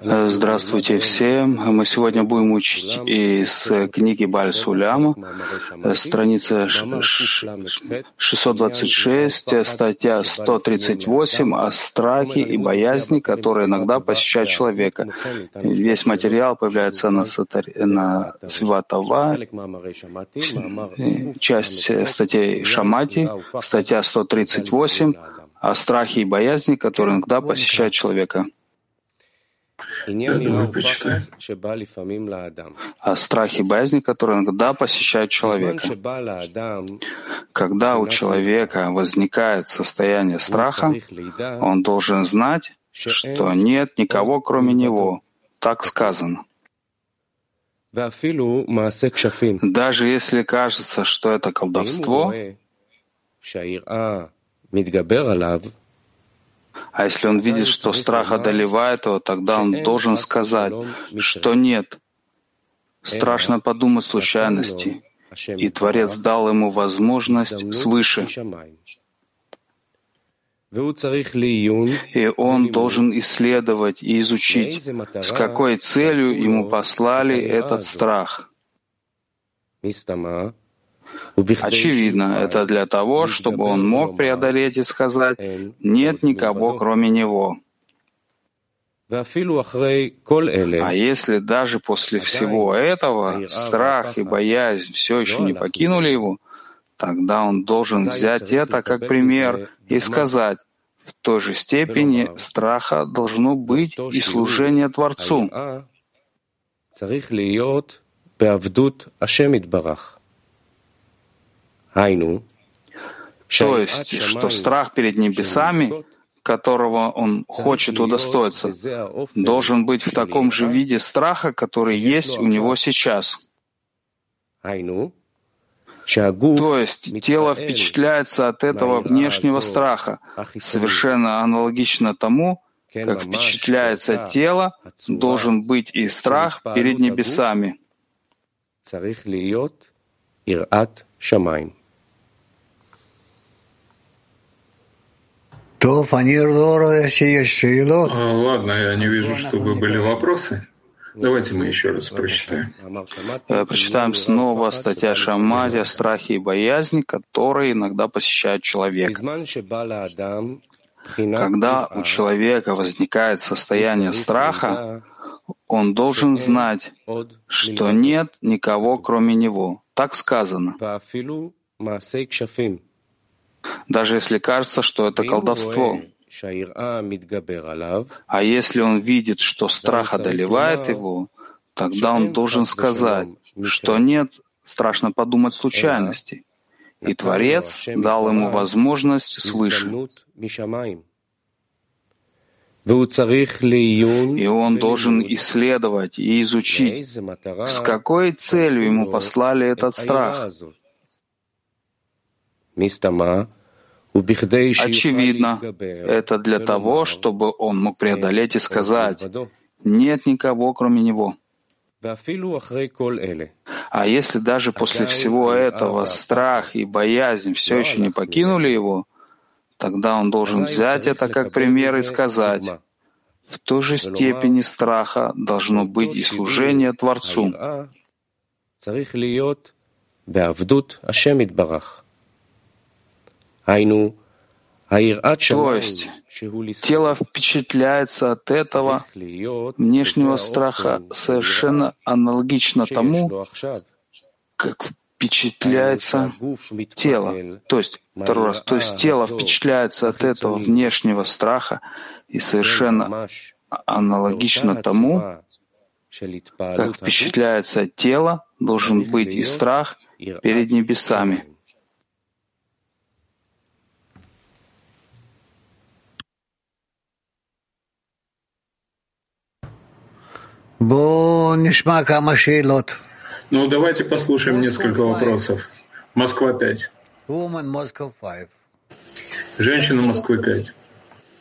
Э, здравствуйте всем. Мы сегодня будем учить из книги Баль Суляма, э, страница 626, статья 138 о страхе и боязни, которые иногда посещают человека. Весь материал появляется на, на Сватава, часть статей Шамати, статья 138 о страхе и боязни, которые иногда посещают человека. Давай почитаем. О страхе и боязни, которые иногда посещают человека. Когда у человека возникает состояние страха, он должен знать, что нет никого, кроме него. Так сказано. Даже если кажется, что это колдовство, а если он видит, что страх одолевает его, тогда он должен сказать, что нет. Страшно подумать случайности, и Творец дал ему возможность свыше. И он должен исследовать и изучить, с какой целью ему послали этот страх. Очевидно, это для того, чтобы он мог преодолеть и сказать «нет никого, кроме него». А если даже после всего этого страх и боязнь все еще не покинули его, тогда он должен взять это как пример и сказать, в той же степени страха должно быть и служение Творцу. То есть, что страх перед небесами, которого он хочет удостоиться, должен быть в таком же виде страха, который есть у него сейчас. То есть тело впечатляется от этого внешнего страха, совершенно аналогично тому, как впечатляется тело, должен быть и страх перед небесами. Ладно, я не вижу, чтобы были вопросы. Давайте мы еще раз прочитаем. Э, прочитаем снова статья Шамади о страхе и боязни, которые иногда посещают человека. Когда у человека возникает состояние страха, он должен знать, что нет никого, кроме него. Так сказано даже если кажется, что это колдовство. А если он видит, что страх одолевает его, тогда он должен сказать, что нет, страшно подумать случайности. И Творец дал ему возможность свыше. И он должен исследовать и изучить, с какой целью ему послали этот страх. Очевидно, это для того, чтобы он мог преодолеть и сказать, нет никого, кроме него. А если даже после всего этого страх и боязнь все еще не покинули его, тогда он должен взять это как пример и сказать, в той же степени страха должно быть и служение Творцу. То есть тело впечатляется от этого внешнего страха совершенно аналогично тому, как впечатляется тело. То есть, второй раз, то есть тело впечатляется от этого внешнего страха и совершенно аналогично тому, как впечатляется тело, должен быть и страх перед небесами. Ну, давайте послушаем несколько вопросов. Москва 5. Женщина Москвы 5.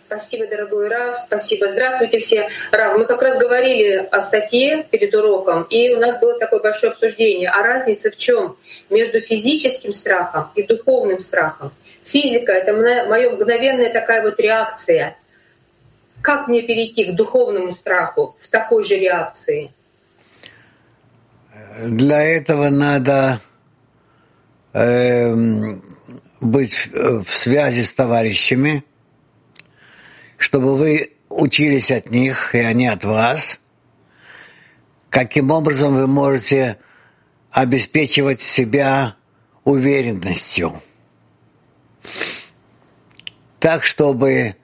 Спасибо, дорогой Раф. Спасибо. Здравствуйте все. Раф, мы как раз говорили о статье перед уроком, и у нас было такое большое обсуждение. А разница в чем между физическим страхом и духовным страхом? Физика — это моя мгновенная такая вот реакция — Как мне перейти к духовному страху в такой же реакции? Для этого надо э, быть в связи с товарищами, чтобы вы учились от них, и они от вас. Каким образом вы можете обеспечивать себя уверенностью, так, чтобы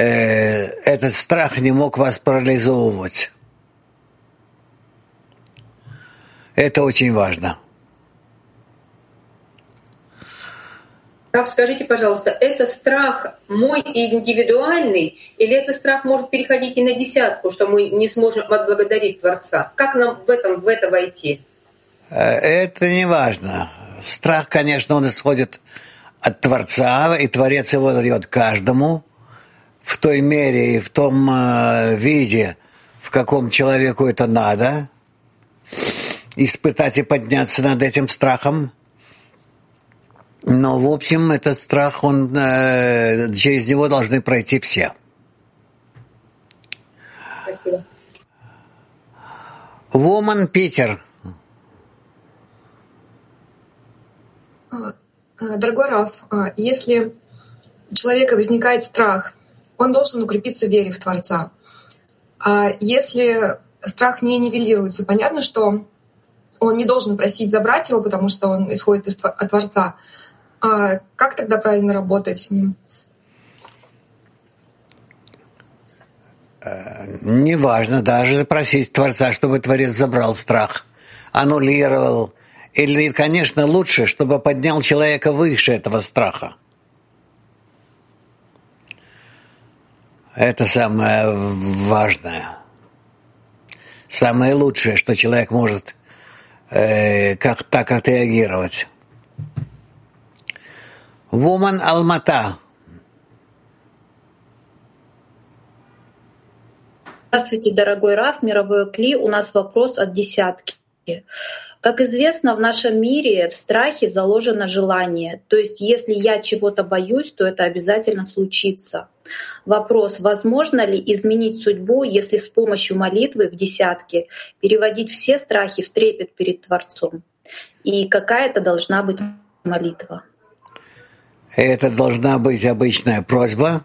этот страх не мог вас парализовывать. Это очень важно. Рав, скажите, пожалуйста, это страх мой индивидуальный, или это страх может переходить и на десятку, что мы не сможем отблагодарить Творца? Как нам в этом в это войти? Э, это не важно. Страх, конечно, он исходит от Творца, и Творец его дает каждому в той мере и в том э, виде, в каком человеку это надо, испытать и подняться над этим страхом. Но, в общем, этот страх, он, э, через него должны пройти все. Спасибо. Вуман Питер. А, дорогой Раф, а, если у человека возникает страх, он должен укрепиться в вере в Творца. А если страх не нивелируется, понятно, что он не должен просить забрать его, потому что он исходит от Творца. А как тогда правильно работать с ним? Э, неважно даже просить Творца, чтобы Творец забрал страх, аннулировал. Или, конечно, лучше, чтобы поднял человека выше этого страха. Это самое важное. Самое лучшее, что человек может э, как, так отреагировать. Woman Алмата. Здравствуйте, дорогой Раф, мировой Кли. У нас вопрос от десятки. Как известно, в нашем мире в страхе заложено желание. То есть если я чего-то боюсь, то это обязательно случится. Вопрос, возможно ли изменить судьбу, если с помощью молитвы в десятке переводить все страхи в трепет перед Творцом? И какая это должна быть молитва? Это должна быть обычная просьба,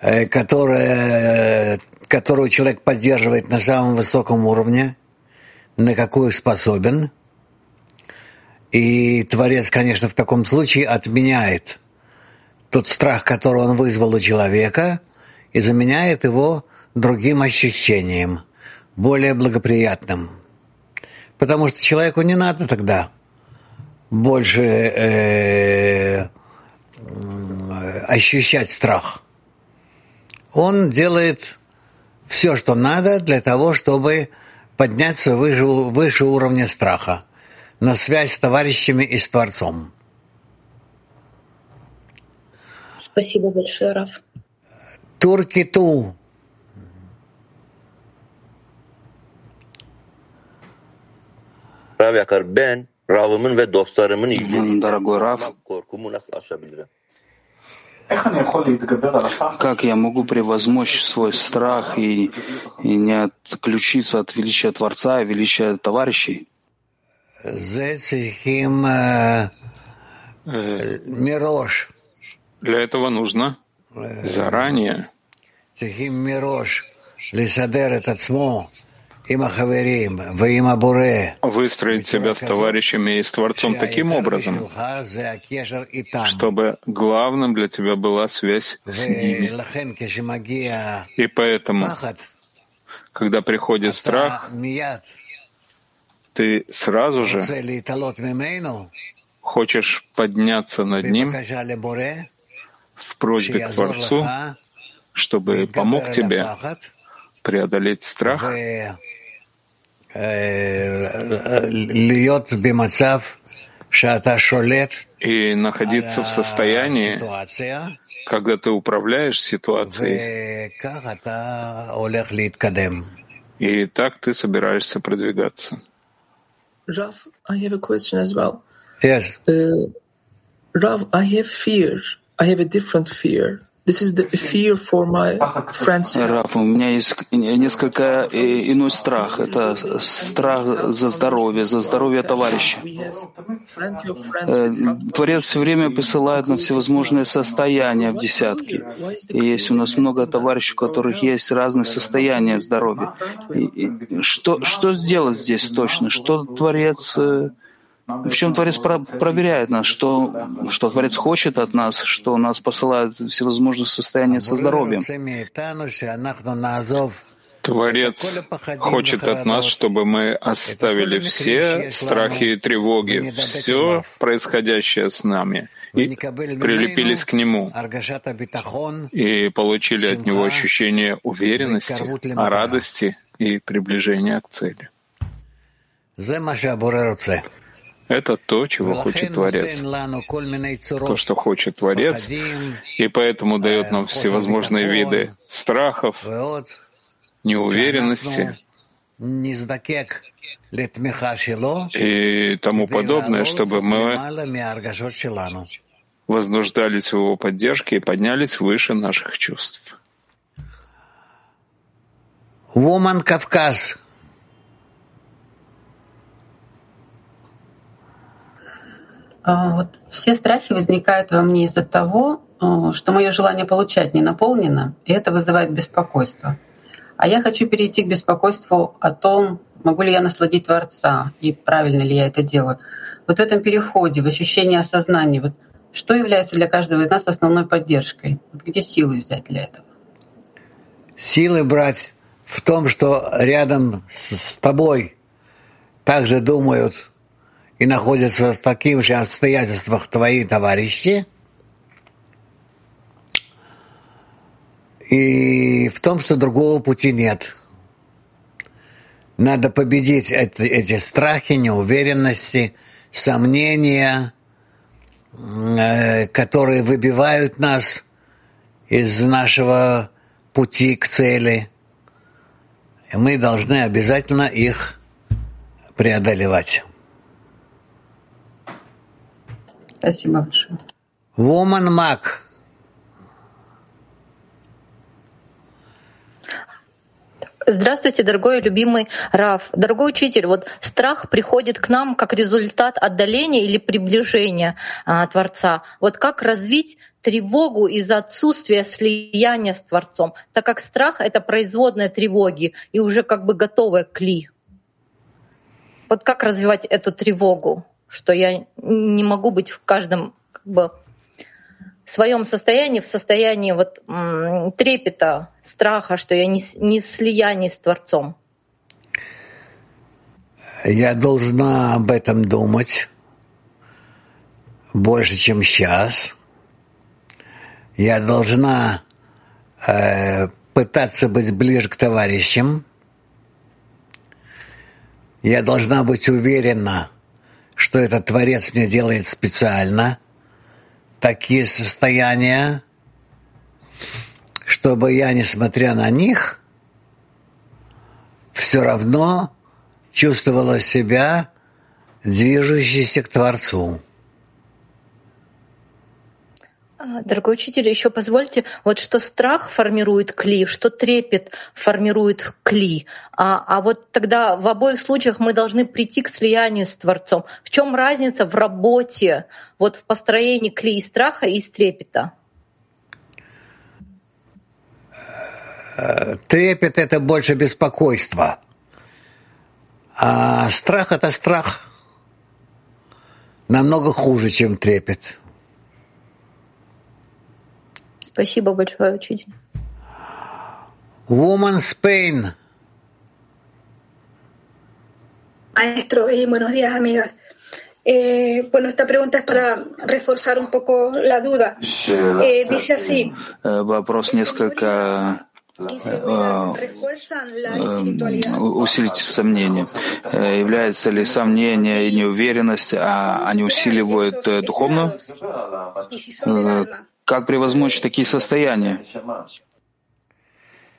э, которая, которую человек поддерживает на самом высоком уровне, на какую способен. И Творец, конечно, в таком случае отменяет тот страх, который он вызвал у человека, и заменяет его другим ощущением, более благоприятным. Потому что человеку не надо тогда больше э, ощущать страх. Он делает все, что надо для того, чтобы подняться выше, выше уровня страха, на связь с товарищами и с Творцом. Спасибо большое, Раф. Туркиту. Rav Yakar, ben Rav'ımın ve dostlarımın ilgili Дорогой Рав, korkumu nasıl aşabilirim? как я могу превозмочь свой страх и, и не отключиться от величия Творца и величия товарищей? Мирош. Для этого нужно заранее выстроить себя с товарищами и с Творцом таким образом, чтобы главным для тебя была связь с ними. И поэтому, когда приходит страх, ты сразу же хочешь подняться над ним в просьбе к Творцу, чтобы помог тебе преодолеть страх и находиться в состоянии, когда ты управляешь ситуацией, и так ты собираешься продвигаться. Rav, I have a question as well. Yes. Uh, Rav, I have fear. I have a different fear. This is the fear for my friends. Раф, у меня есть несколько э, иной страх. Это страх за здоровье, за здоровье товарища. Э, Творец все время посылает на всевозможные состояния в десятки. И есть у нас много товарищей, у которых есть разные состояния здоровья. И что, что сделать здесь точно? Что Творец э, в чем Творец про проверяет нас, что, что Творец хочет от нас, что нас посылает всевозможные состояния со здоровьем. Творец хочет от нас, чтобы мы оставили все страхи и тревоги, все происходящее с нами, и прилепились к Нему, и получили от Него ощущение уверенности, радости и приближения к цели. Это то, чего хочет Творец. То, что хочет Творец, и поэтому дает нам всевозможные виды страхов, неуверенности и тому подобное, чтобы мы вознуждались в его поддержке и поднялись выше наших чувств. Woman Кавказ. Вот все страхи возникают во мне из-за того, а, что мое желание получать не наполнено, и это вызывает беспокойство. А я хочу перейти к беспокойству о том, могу ли я насладить Творца и правильно ли я это делаю. Вот в этом переходе, в ощущении осознания, вот что является для каждого из нас основной поддержкой? Вот где силы взять для этого? Силы брать в том, что рядом с тобой также думают и находятся в таких же обстоятельствах твои товарищи, и в том, что другого пути нет. Надо победить эти, эти страхи, неуверенности, сомнения, э, которые выбивают нас из нашего пути к цели. И мы должны обязательно их преодолевать. Спасибо большое. Woman Mac. Здравствуйте, дорогой любимый Раф. Дорогой учитель, вот страх приходит к нам как результат отдаления или приближения а, Творца. Вот как развить тревогу из-за отсутствия слияния с Творцом, так как страх — это производная тревоги и уже как бы готовая кли. Вот как развивать эту тревогу? Что я не могу быть в каждом как бы, своем состоянии, в состоянии вот, трепета, страха, что я не, не в слиянии с Творцом. Я должна об этом думать больше, чем сейчас. Я должна э, пытаться быть ближе к товарищам. Я должна быть уверена, что этот Творец мне делает специально, такие состояния, чтобы я, несмотря на них, все равно чувствовала себя движущейся к Творцу. А, дорогой учитель, еще позвольте, вот что страх формирует кли, что трепет формирует кли. А, а вот тогда в обоих случаях мы должны прийти к слиянию с Творцом. В чем разница в работе, вот в построении кли и страха и из трепета? Трепет — это больше беспокойство. А страх — это страх. Намного хуже, чем трепет. Спасибо большое, учитель. Woman's Pain. Maestro, y buenos días, amigas. Eh, bueno, esta pregunta es para reforzar un poco la duda. Eh, dice así. Вопрос несколько усилить сомнения. Является ли сомнение и неуверенность, а они усиливают духовную? Как превозмочь такие состояния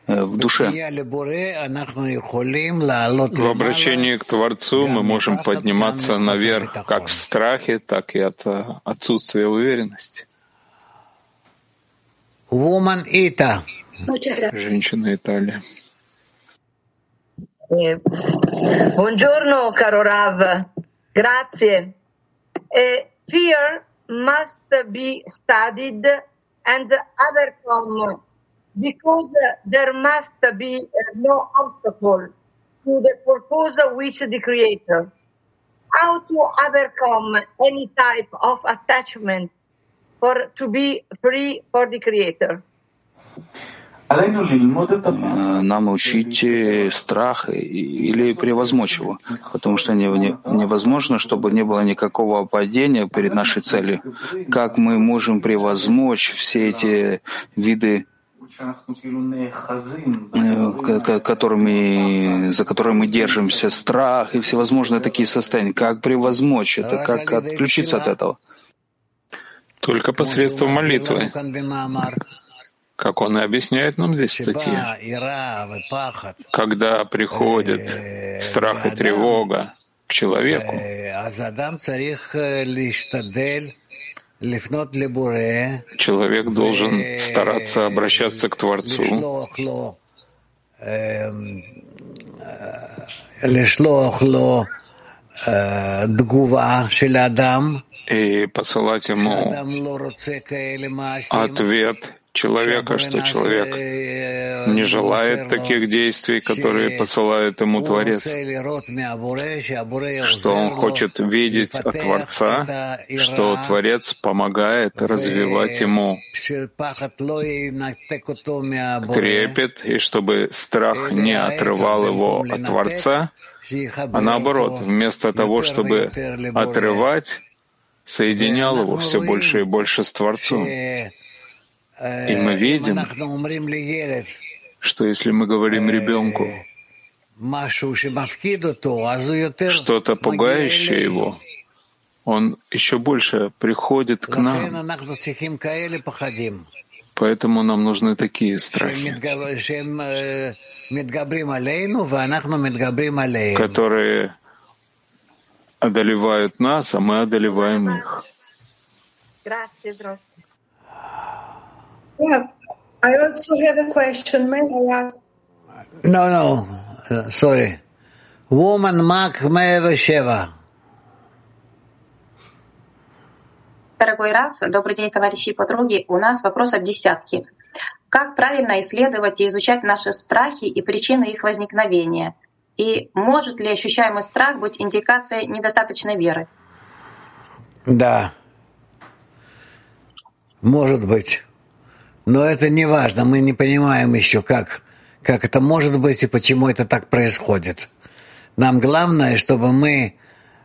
э, в душе? В обращении к Творцу мы можем подниматься наверх как в страхе, так и от э, отсутствия уверенности. Женщина Италия. Buongiorno, caro Rav. Grazie. Fear must be studied and overcome because there must be uh, no obstacle to the purpose which the Creator. How to overcome any type of attachment for to be free for the Creator. Нам учить страх или превозмочь его, потому что невозможно, чтобы не было никакого падения перед нашей целью. Как мы можем превозмочь все эти виды которыми, за которыми мы держимся, страх и всевозможные такие состояния. Как превозмочь это, как отключиться от этого? Только посредством молитвы как он и объясняет нам здесь в статье. Когда приходит страх и тревога к человеку, человек должен стараться обращаться к Творцу, и посылать ему ответ человека, что человек не желает таких действий, которые посылает ему Творец, что он хочет видеть от Творца, что Творец помогает развивать ему. трепет, и чтобы страх не отрывал его от Творца, а наоборот, вместо того, чтобы отрывать, соединял его все больше и больше с Творцом. И мы видим, что если мы говорим ребенку что-то пугающее его, он еще больше приходит к нам. Поэтому нам нужны такие страхи, которые одолевают нас, а мы одолеваем их. Yeah, I also have a question. May I ask? No, no, uh, sorry. Woman Mark 107. Дорогой Раф, добрый день, товарищи и подруги. У нас вопрос от десятки. Как правильно исследовать и изучать наши страхи и причины их возникновения? И может ли ощущаемый страх быть индикацией недостаточной веры? Да, может быть. Но это не важно, мы не понимаем еще, как, как это может быть и почему это так происходит. Нам главное, чтобы мы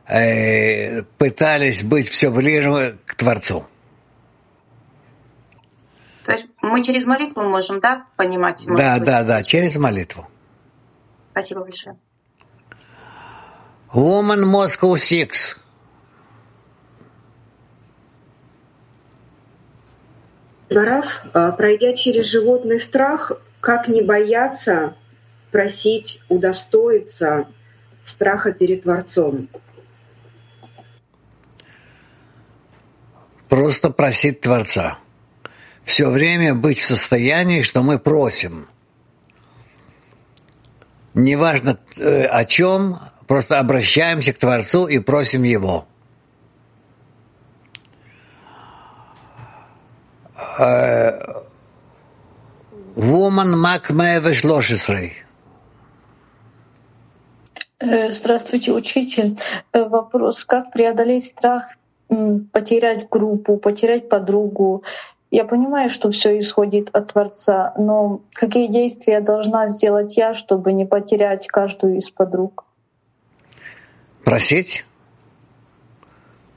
э, пытались быть все ближе к Творцу. То есть мы через молитву можем, да, понимать? Да, быть? да, да, через молитву. Спасибо большое. Woman Moscow Six. Раф, а, пройдя через животный страх, как не бояться просить удостоиться страха перед Творцом? Просто просить Творца. Все время быть в состоянии, что мы просим. Неважно э, о чем, просто обращаемся к Творцу и просим Его. Woman Mac 13. Здравствуйте, учитель. Э, вопрос, как преодолеть страх потерять группу, потерять подругу? Я понимаю, что все исходит от Творца, но какие действия должна сделать я, чтобы не потерять каждую из подруг? Просить?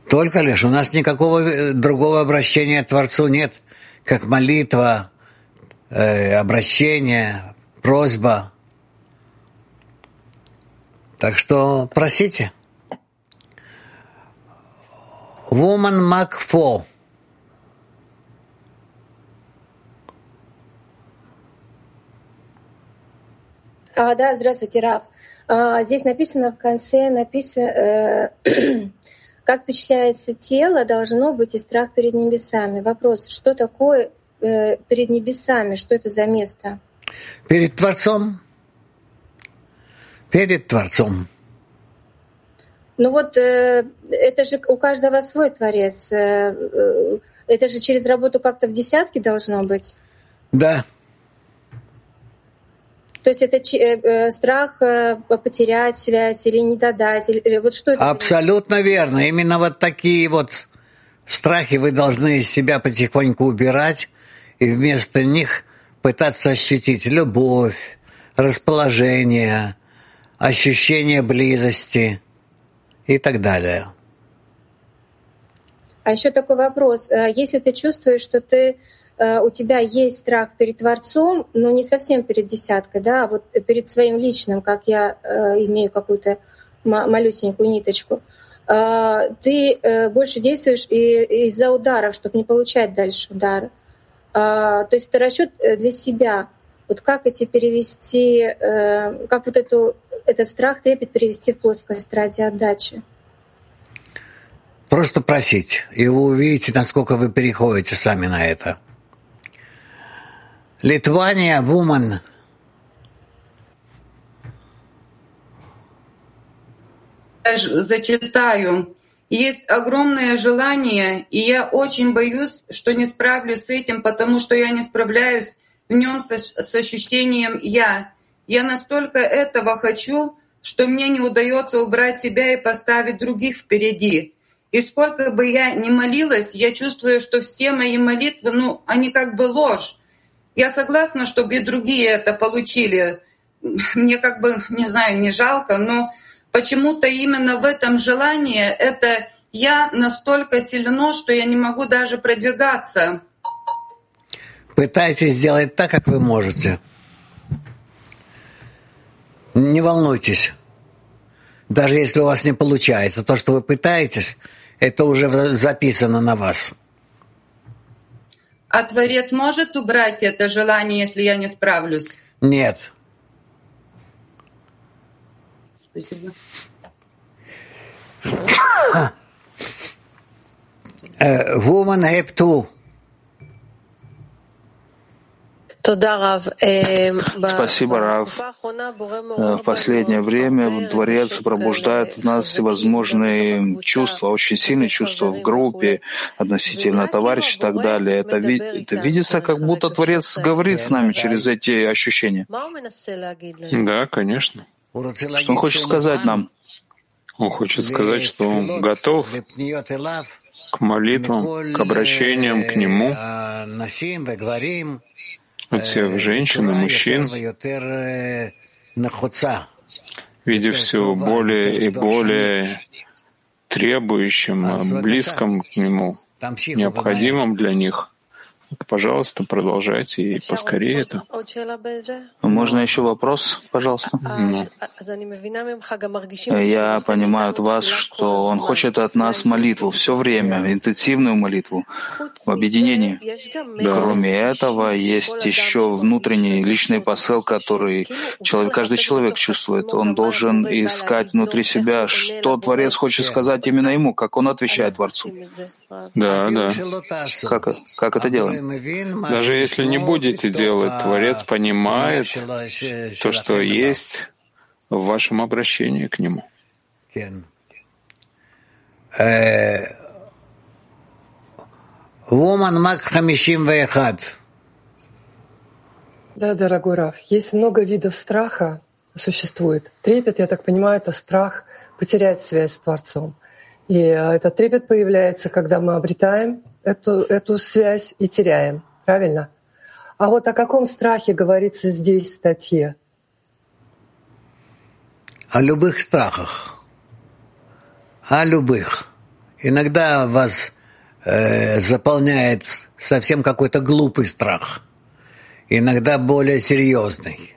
Только лишь. У нас никакого э, другого обращения к Творцу нет как молитва, э, обращение, просьба. Так что просите. Woman Mac 4. А, да, здравствуйте, Раф. А, здесь написано в конце, написано, э, Как впечатляется тело, должно быть и страх перед небесами. Вопрос, что такое э, перед небесами. Что это за место? Перед Творцом. Перед Творцом. Ну вот э, это же у каждого свой Творец. Э, э, это же через работу как-то в десятке должно быть. Да. То есть это э, э, страх э, потерять связь или не додать, или вот что это? Абсолютно верно. Именно вот такие вот страхи вы должны из себя потихоньку убирать и вместо них пытаться ощутить любовь, расположение, ощущение близости и так далее. А еще такой вопрос. Если ты чувствуешь, что ты у тебя есть страх перед Творцом, но не совсем перед десяткой, да, а вот перед своим личным, как я э, имею какую-то малюсенькую ниточку, э, ты больше действуешь из-за ударов, чтобы не получать дальше удары. То есть это расчет для себя. Вот как эти перевести, как вот эту, этот страх, трепет перевести в плоскость ради отдачи? Просто просить, и вы увидите, насколько вы переходите сами на это. Литвания, woman. Зачитаю. Есть огромное желание, и я очень боюсь, что не справлюсь с этим, потому что я не справляюсь в нем с, с ощущением «я». Я настолько этого хочу, что мне не удается убрать себя и поставить других впереди. И сколько бы я ни молилась, я чувствую, что все мои молитвы, ну, они как бы ложь. Я согласна, чтобы и другие это получили. Мне как бы, не знаю, не жалко, но почему-то именно в этом желании это я настолько сильно, что я не могу даже продвигаться. Пытайтесь сделать так, как вы можете. Не волнуйтесь. Даже если у вас не получается, то, что вы пытаетесь, это уже записано на вас. А Творец может убрать это желание, если я не справлюсь? Нет. Спасибо. Woman have to Спасибо, Рав. Э, в последнее время Творец пробуждает в нас всевозможные чувства, очень сильные чувства в группе относительно товарища и так далее. Это, это видится, как будто Творец говорит с нами через эти ощущения. Да, конечно. Что он хочет сказать нам? Он хочет сказать, что он готов к молитвам, к обращениям к Нему от всех женщин и мужчин, видя все более и более требующим, близким к Нему, необходимым для них. Пожалуйста, продолжайте и поскорее это. Можно еще вопрос, пожалуйста? Ну. Я понимаю от вас, что он хочет от нас молитву все время, интенсивную молитву, в объединении. Да. Кроме этого, есть еще внутренний личный посыл, который человек, каждый человек чувствует. Он должен искать внутри себя, что Творец хочет сказать именно ему, как он отвечает Творцу. Да, да. Как, как это делаем? Даже если не будете делать, Творец понимает то, что есть в вашем обращении к Нему. Woman Мак 51. Да, дорогой Раф, есть много видов страха, существует. Трепет, я так понимаю, это страх потерять связь с Творцом. И э, этот трепет появляется, когда мы обретаем эту, эту связь и теряем. Правильно? А вот о каком страхе говорится здесь в статье? О любых страхах. О любых. Иногда вас э, заполняет совсем какой-то глупый страх. Иногда более серьезный.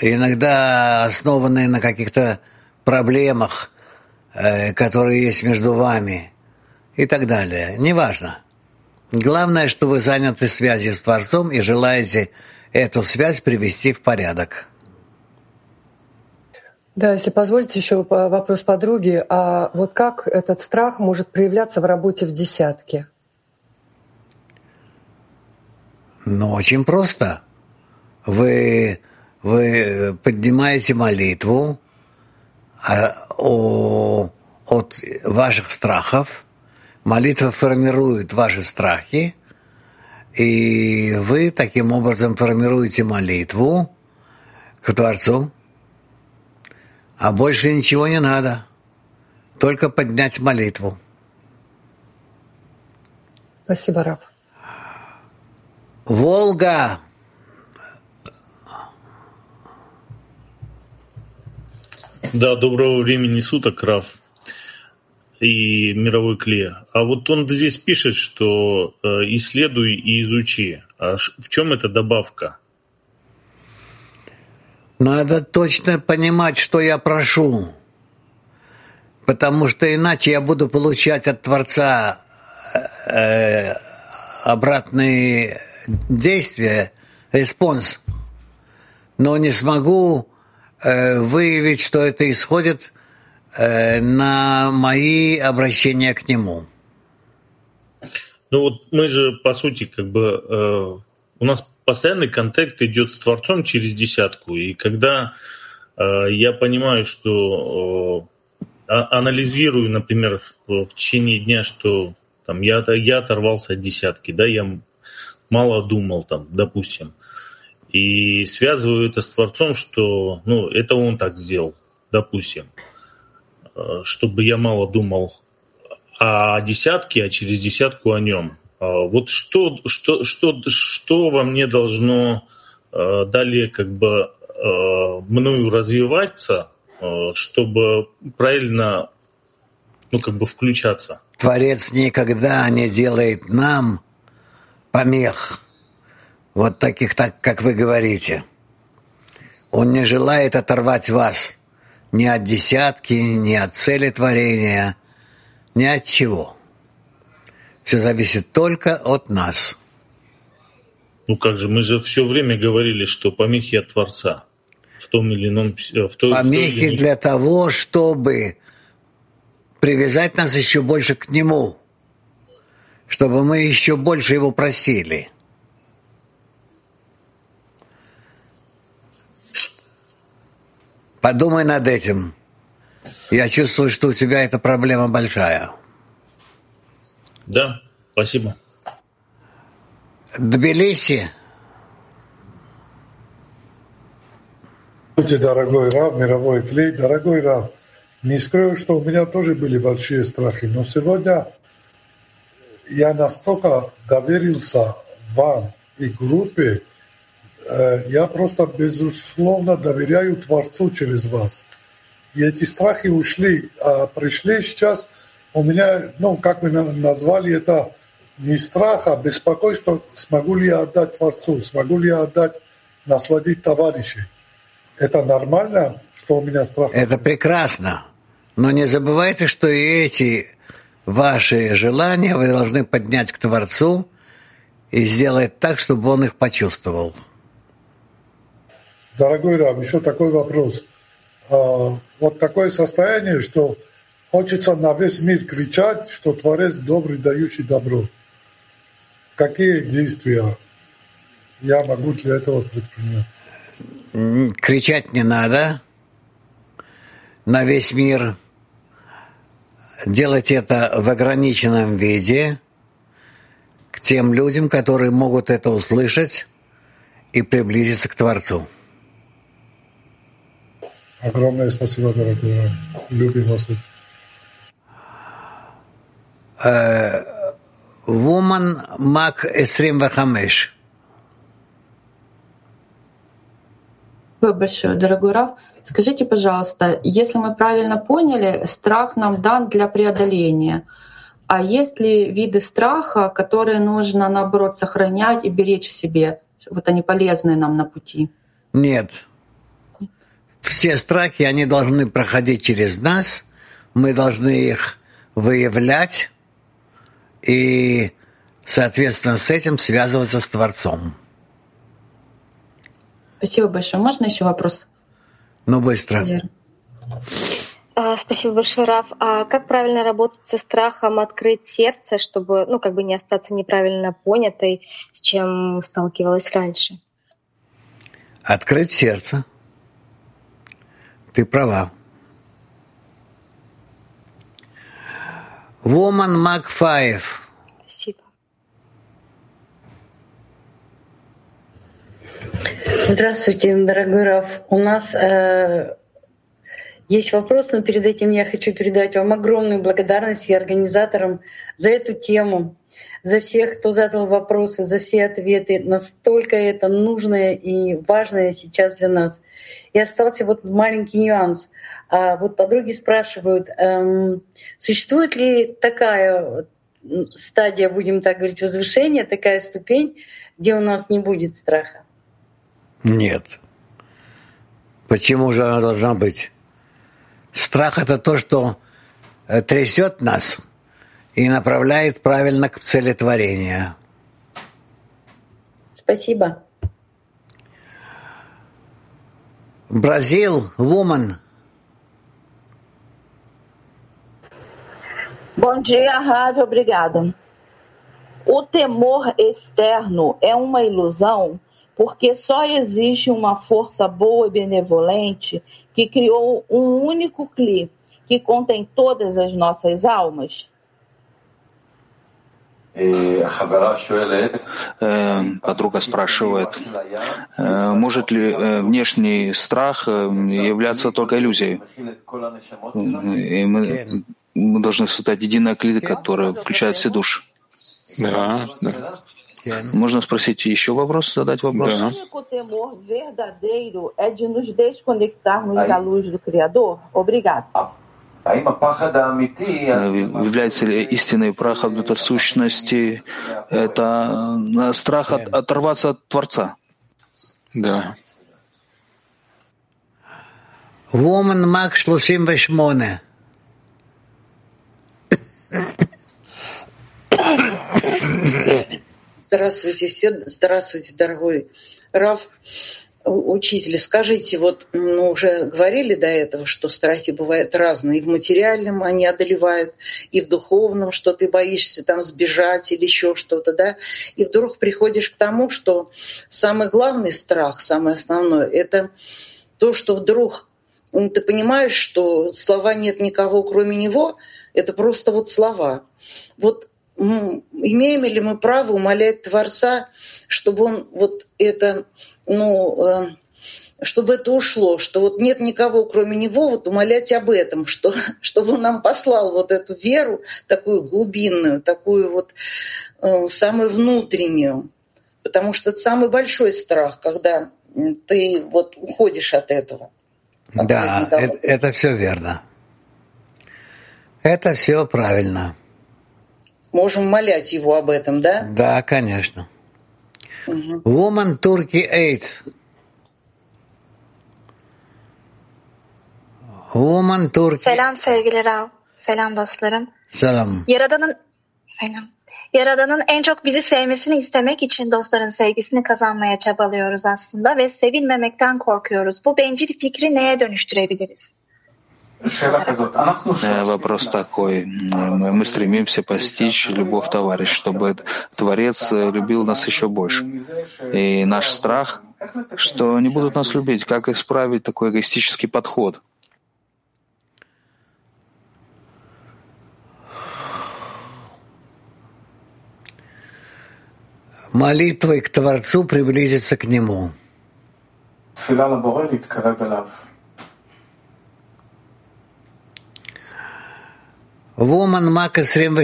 Иногда основанный на каких-то проблемах, э, которые есть между вами и так далее. Неважно. Главное, что вы заняты связью с Творцом и желаете эту связь привести в порядок. Да, если позволите, еще вопрос подруги. А вот как этот страх может проявляться в работе в десятке? Ну, очень просто. Вы, вы поднимаете молитву а, о, от ваших страхов. Молитва формирует ваши страхи, и вы таким образом формируете молитву к Творцу, а больше ничего не надо, только поднять молитву. Спасибо, Раф. Волга. Да, доброго времени суток, Раф и мировой клей. А вот он здесь пишет, что э, исследуй и изучи. А в чем эта добавка? Надо точно понимать, что я прошу. Потому что иначе я буду получать от Творца э, обратные действия, response, но не смогу э, выявить, что это исходит Э, на мои обращения к нему. Ну вот мы же, по сути, как бы э, у нас постоянный контакт идет с Творцом через десятку. И когда э, я понимаю, что э, а, анализирую, например, в течение дня, что там я, я оторвался от десятки, да, я мало думал там, допустим, и связываю это с Творцом, что, ну, это он так сделал, допустим. Э, чтобы я мало думал о десятке, а через десятку о нем. А вот что, что, что, что во мне должно э, далее как бы э, мною развиваться, чтобы правильно ну, как бы включаться? Творец никогда не делает нам помех, вот таких, так, как вы говорите. Он не желает оторвать вас – ни от десятки, ни от цели творения, ни от чего. Все зависит только от нас. Ну как же, мы же все время говорили, что помехи от Творца в том или ином... В той, помехи в той для того, чтобы привязать нас еще больше к Нему, чтобы мы еще больше Его просили – Подумай над этим. Я чувствую, что у тебя эта проблема большая. Да, спасибо. Тбилиси. Дорогой Рав, мировой клей, дорогой Рав, не скрою, что у меня тоже были большие страхи, но сегодня я настолько доверился вам и группе, я просто безусловно доверяю Творцу через вас. И эти страхи ушли, а пришли сейчас у меня, ну, как вы назвали это, не страх, а беспокойство, смогу ли я отдать Творцу, смогу ли я отдать, насладить товарищей. Это нормально, что у меня страх? Это прекрасно. Но не забывайте, что и эти ваши желания вы должны поднять к Творцу и сделать так, чтобы он их почувствовал. Дорогой Раб, еще такой вопрос. А, вот такое состояние, что хочется на весь мир кричать, что Творец добрый, дающий добро. Какие действия я могу для этого предпринять? Кричать не надо на весь мир. Делать это в ограниченном виде к тем людям, которые могут это услышать и приблизиться к Творцу. Огромное спасибо, дорогой. Любим вас. Woman Mac 25. Спасибо большое, дорогой Раф. Скажите, пожалуйста, если мы правильно поняли, страх нам дан для преодоления. А есть ли виды страха, которые нужно, наоборот, сохранять и беречь в себе? Вот они полезные нам на пути? Нет все страхи, они должны проходить через нас, мы должны их выявлять и, соответственно, с этим связываться с Творцом. Спасибо большое. Можно еще вопрос? Ну, быстро. А, спасибо большое, Раф. А как правильно работать со страхом открыть сердце, чтобы, ну, как бы не остаться неправильно понятой, с чем сталкивалась раньше? Открыть сердце. Ты права. Woman Mac 5. Спасибо. Здравствуйте, дорогой Раф. У нас э, есть вопрос, но перед этим я хочу передать вам огромную благодарность и организаторам за эту тему, за всех, кто задал вопросы, за все ответы. Настолько это нужное и важное сейчас для нас. И остался вот маленький нюанс. А вот подруги спрашивают, эм, существует ли такая стадия, будем так говорить, возвышения, такая ступень, где у нас не будет страха? Нет. Почему же она должна быть? Страх — это то, что э, трясет нас и направляет правильно к цели творения. Спасибо. Brasil Woman. Bom dia, Rádio. Obrigada. O temor externo é uma ilusão porque só existe uma força boa e benevolente que criou um único cli que contém todas as nossas almas? Подруга спрашивает, может ли внешний страх являться только иллюзией? И мы, мы должны создать единое клиты, которое включает все души. Да, да. Можно спросить еще вопрос, задать вопрос? Да. Obrigado. Является ли истинной праха в сущности это страх от, оторваться от Творца? Да. Woman Mark 38. Здравствуйте все, здравствуйте, дорогой Раф, учитель. Скажите, вот ну, уже говорили до этого, что страхи бывают разные. И в материальном они одолевают, и в духовном, что ты боишься там сбежать или еще что-то, да. И вдруг приходишь к тому, что самый главный страх, самое основное, это то, что вдруг ты понимаешь, что слова нет никого, кроме него, это просто вот слова. Вот имеем ли мы право умолять Творца, чтобы он вот это, ну, э, чтобы это ушло, что вот нет никого, кроме него, вот умолять об этом, что, чтобы он нам послал вот эту веру, такую глубинную, такую вот э, самую внутреннюю. Потому что это самый большой страх, когда ты вот уходишь от этого. От да, это, это все верно. Это все правильно можем молять его об этом, да? Да, конечно. Угу. Woman Turkey 8. Woman Turkey. Selam sevgili Rav. Selam dostlarım. Selam. Yaradan'ın selam. Yaradan'ın en çok bizi sevmesini istemek için dostların sevgisini kazanmaya çabalıyoruz aslında ve sevilmemekten korkuyoruz. Bu bencil fikri neye dönüştürebiliriz? Э, вопрос такой. Мы стремимся постичь любовь товарища, чтобы Творец любил нас еще больше. И наш страх, что не будут нас любить, как исправить такой эгоистический подход? Молитвой к Творцу приблизиться к Нему. Woman Мак 23.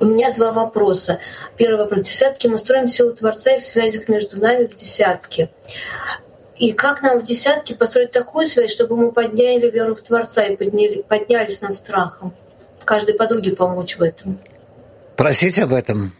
У меня два вопроса. Первый вопрос. Десятки мы строим силу Творца и в связях между нами в десятке. И как нам в десятке построить такую связь, чтобы мы подняли веру в Творца и подняли, поднялись над страхом? Каждой подруге помочь в этом. Просить об этом.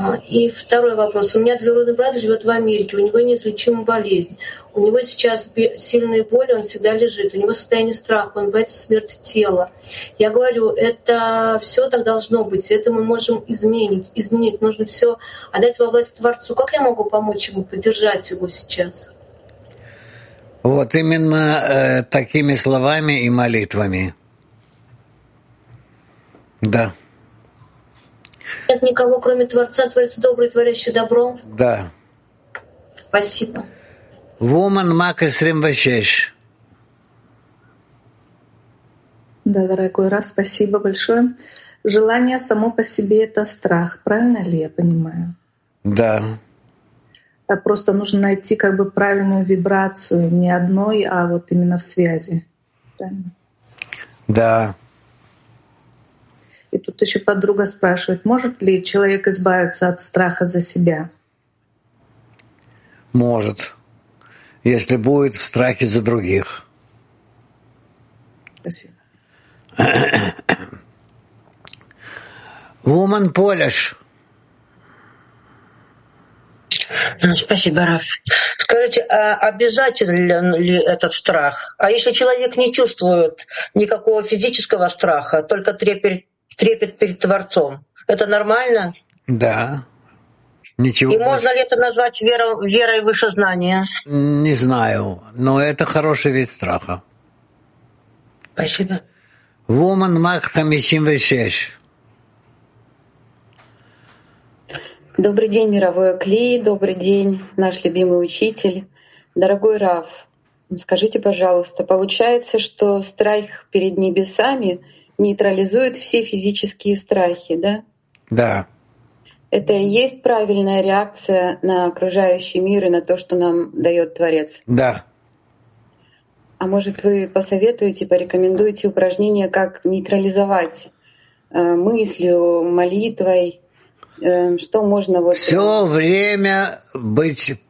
А, и второй вопрос. У меня двоюродный брат живет в Америке, у него неизлечимая болезнь. У него сейчас сильные боли, он всегда лежит. У него состояние страха, он боится смерти тела. Я говорю, это все так должно быть, это мы можем изменить. Изменить нужно все отдать во власть Творцу. Как я могу помочь ему, поддержать его сейчас? Вот именно э, такими словами и молитвами. Да. Нет никого, кроме Творца, Творец добрый, творящий добро. Да. Спасибо. Woman Мак 26. Да, дорогой раз, спасибо большое. Желание само по себе — это страх, правильно ли я понимаю? Да. А просто нужно найти как бы правильную вибрацию, не одной, а вот именно в связи. Правильно? Да. И тут еще подруга спрашивает, может ли человек избавиться от страха за себя? Может, если будет в страхе за других. Спасибо. Woman Polish. Спасибо, Раф. Скажите, а обязателен ли этот страх? А если человек не чувствует никакого физического страха, только трепет, трепет перед Творцом, это нормально? Да. Ничего. И можно ли это назвать верой, верой выше знания? Не знаю, но это хороший вид страха. Спасибо. Woman Мак 56. Добрый день, мировой Клей, добрый день, наш любимый учитель. Дорогой Раф, скажите, пожалуйста, получается, что страх перед небесами нейтрализует все физические страхи, да? Да. Это и есть правильная реакция на окружающий мир и на то, что нам дает Творец? Да. А может, вы посоветуете, порекомендуете упражнения, как нейтрализовать э, мыслью, молитвой, Эм, что можно вот... Все время быть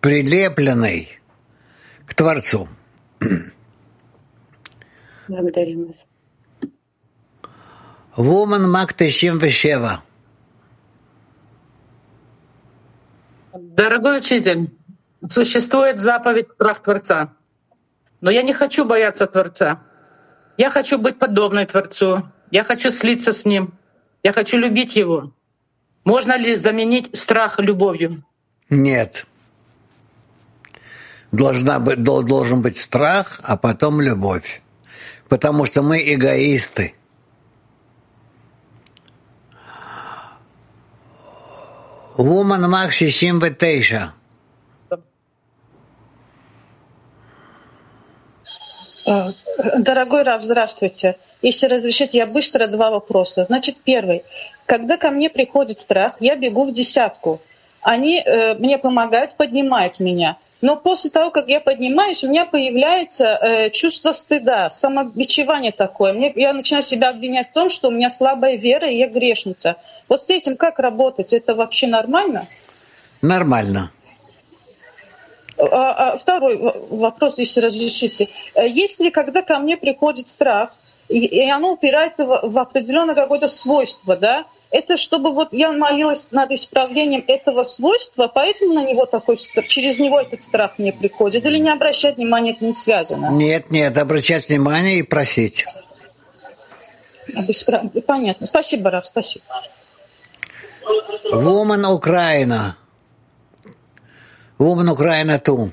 прилепленной к Творцу. Благодарим вас. Woman Мактешим Вешева. Дорогой учитель, существует заповедь страх Творца. Но я не хочу бояться Творца. Я хочу быть подобной Творцу. Я хочу слиться с Ним. Я хочу любить Его. Можно ли заменить страх любовью? Нет. Должна быть, должен быть страх, а потом любовь. Потому что мы эгоисты. Woman Мак 69. Дорогой Рав, здравствуйте. Если разрешите, я быстро два вопроса. Значит, первый. Когда ко мне приходит страх, я бегу в десятку. Они э, мне помогают, поднимают меня. Но после того, как я поднимаюсь, у меня появляется э, чувство стыда, самобичевание такое. Мне, я начинаю себя обвинять в том, что у меня слабая вера, и я грешница. Вот с этим как работать? Это вообще нормально? Нормально. А, а, второй вопрос, если разрешите. Э, если когда ко мне приходит страх, и, оно упирается в, в определенное какое-то свойство, да, это чтобы вот я молилась над исправлением этого свойства, поэтому на него такой через него этот страх мне приходит, или не обращать внимания, это не связано? Нет, нет, обращать внимание и просить. Понятно. Спасибо, Раф, спасибо. Woman Украина. Woman Украина ту.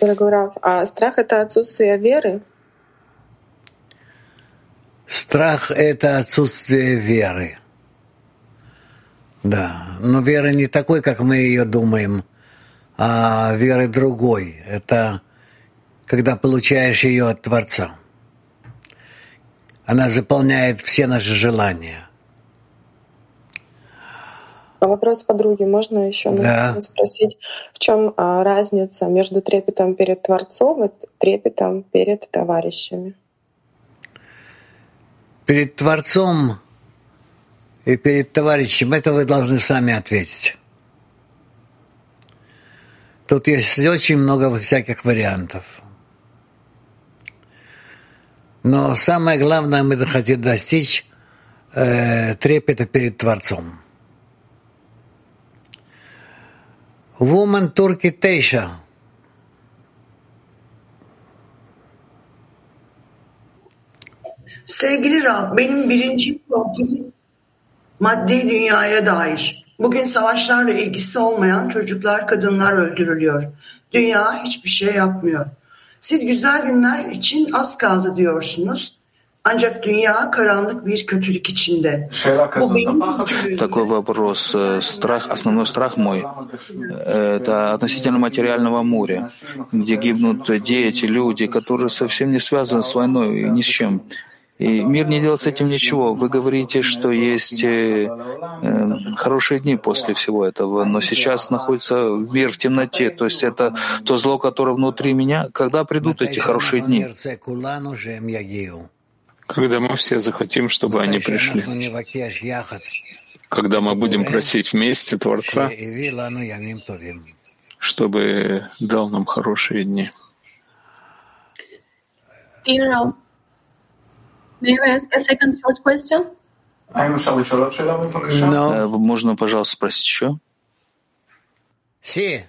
Дорогой Раф, а страх — это отсутствие веры? Страх — это отсутствие веры. Да, но вера не такой, как мы ее думаем, а вера другой. Это когда получаешь ее от Творца. Она заполняет все наши желания. А вопрос подруги можно еще да. спросить, в чем а, разница между трепетом перед Творцом и трепетом перед товарищами? перед Творцом и перед товарищем, это вы должны сами ответить. Тут есть очень много всяких вариантов. Но самое главное, мы хотим достичь э, трепета перед Творцом. Woman Turkey Teisha – Sevgili Rab, benim birinci korkum maddi dünyaya dair. Bugün savaşlarla ilgisi olmayan çocuklar, kadınlar öldürülüyor. Dünya hiçbir şey yapmıyor. Siz güzel günler için az kaldı diyorsunuz. Ancak dünya karanlık bir kötülük içinde. Bu benim Такой вопрос. Страх, основной страх мой — это относительно материального моря, где гибнут дети, люди, которые совсем не связаны с войной, ни с чем. И мир не делает с этим ничего. Вы говорите, что есть э, э, хорошие дни после всего этого, но сейчас находится мир в темноте. То есть это то зло, которое внутри меня. Когда придут эти хорошие дни? Когда мы все захотим, чтобы они пришли. Когда мы будем просить вместе Творца, чтобы дал нам хорошие дни. May I ask a second short question? No. Можно, пожалуйста, спросить еще? Si.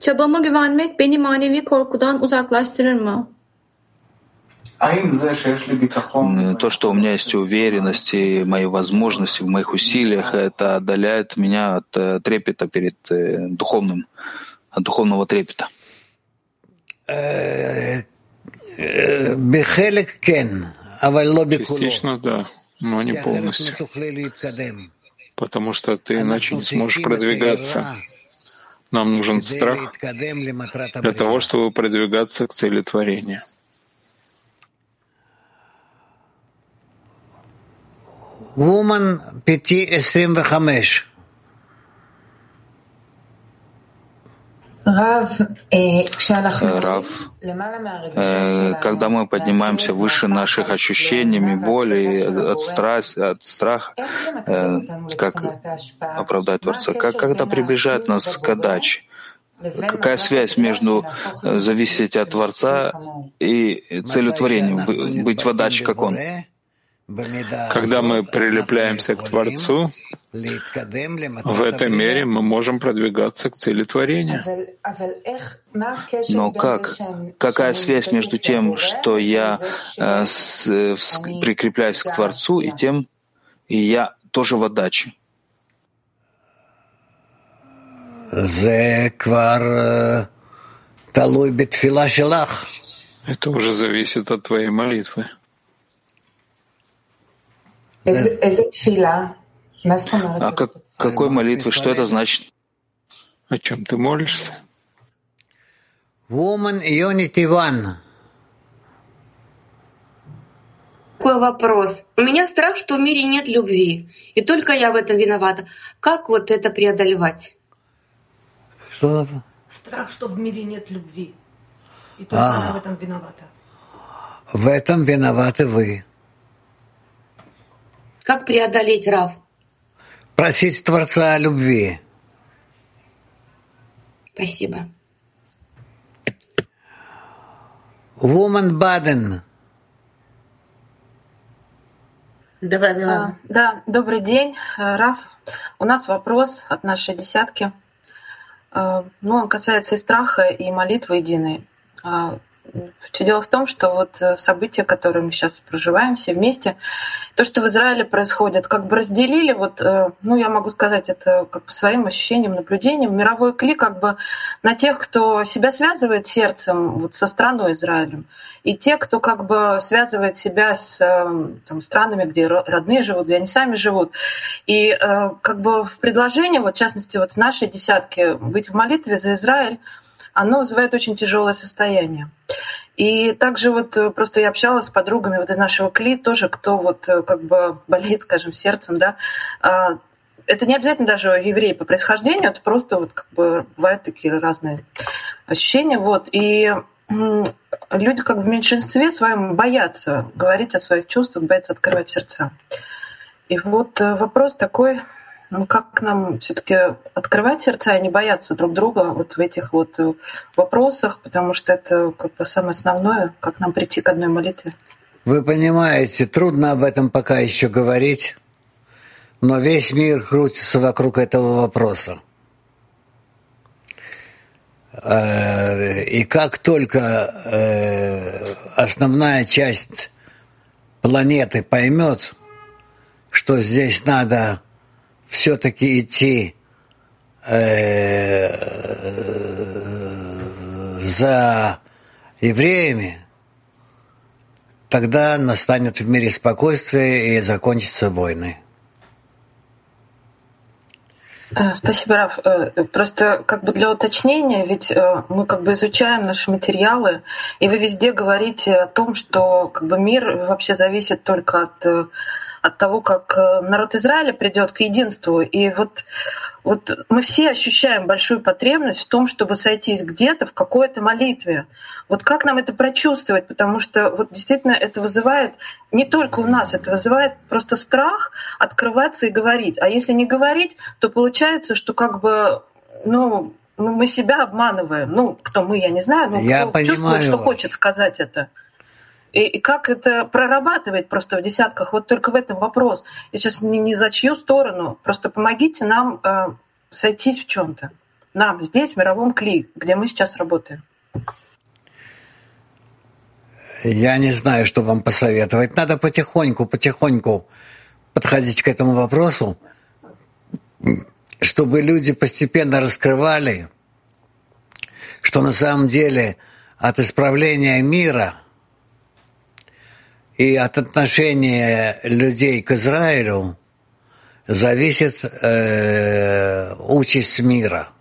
Çabama güvenmek beni manevi korkudan uzaklaştırır mı? То, что у меня есть уверенность и мои возможности в моих усилиях, это отдаляет меня от э, трепета перед э, духовным, от духовного трепета. Э, Частично да, но не полностью. Потому что ты иначе не сможешь продвигаться. Нам нужен страх для того, чтобы продвигаться к цели творения. Woman 5.25 Рав, э, э, когда мы поднимаемся выше наших ощущений, боли, от, страсти, от страха, э, как оправдать Творца, как когда приближает нас к отдаче, какая связь между зависеть от Творца и целью творения, быть в отдаче, как Он? Когда мы прилепляемся к Творцу, в этой мере мы можем продвигаться к цели творения. Но как? Какая связь между тем, что я э, с, с, прикрепляюсь к Творцу, и тем, и я тоже в отдаче? Это уже зависит от твоей молитвы. А как, какой молитвы? Что это значит? О чем ты молишься? Woman Unit Иван. Такой вопрос. У меня страх, что в мире нет любви, и только я в этом виновата. Как вот это преодолевать? Что? Страх, что в мире нет любви, и только а, я в этом виновата. В этом виноваты вы. Как преодолеть, Рав? Просить Творца о любви. Спасибо. Woman Baden. Давай, Милана. А, да, добрый день, э, Раф. У нас вопрос от нашей десятки. Э, ну, он касается и страха, и молитвы единой. Все дело в том, что вот э, события, которые мы сейчас проживаем все вместе, то, что в Израиле происходит, как бы разделили, вот, э, ну, я могу сказать это как по своим ощущениям, наблюдениям, мировой кли как бы на тех, кто себя связывает сердцем вот со страной Израилем, и те, кто как бы связывает себя с э, там, странами, где родные живут, где они сами живут. И как бы в предложении, вот, в частности, вот в нашей десятке быть в молитве за Израиль, оно вызывает очень тяжелое состояние. И также вот э, просто я общалась с подругами вот из нашего КЛИ тоже, кто вот э, как бы болеет, скажем, сердцем, да, а, это не обязательно даже евреи по происхождению, это просто вот как бы бывают такие разные ощущения, вот, и люди как бы в меньшинстве своем боятся говорить о своих чувствах, боятся открывать сердца. И вот э, вопрос такой, ну, как нам все-таки открывать сердца и не бояться друг друга вот в этих вот э, вопросах, потому что это как бы самое основное, как нам прийти к одной молитве. Вы понимаете, трудно об этом пока еще говорить, но весь мир крутится вокруг этого вопроса. Э, и как только э, основная часть планеты поймет, что здесь надо все-таки идти э, за евреями, тогда настанет в мире спокойствие и закончатся войны. Э, спасибо, Раф. Э, просто как бы для уточнения, ведь мы как бы изучаем наши материалы, и вы везде говорите о том, что как бы мир вообще зависит только от от того, как народ Израиля придет к единству. И вот, вот мы все ощущаем большую потребность в том, чтобы сойтись где-то в какой-то молитве. Вот как нам это прочувствовать? Потому что вот действительно это вызывает не только у нас, это вызывает просто страх открываться и говорить. А если не говорить, то получается, что как бы, ну, ну мы себя обманываем. Ну, кто мы, я не знаю, но я кто понимаю чувствует, что вас. хочет сказать это. И, и как это прорабатывать просто в десятках? Вот только в этом вопрос. Я сейчас не, не за чью сторону, просто помогите нам э, сойтись в чем-то. Нам здесь, в мировом кли, где мы сейчас работаем. Я не знаю, что вам посоветовать. Надо потихоньку, потихоньку подходить к этому вопросу, чтобы люди постепенно раскрывали, что на самом деле от исправления мира и от отношения людей к Израилю зависит э, участь мира –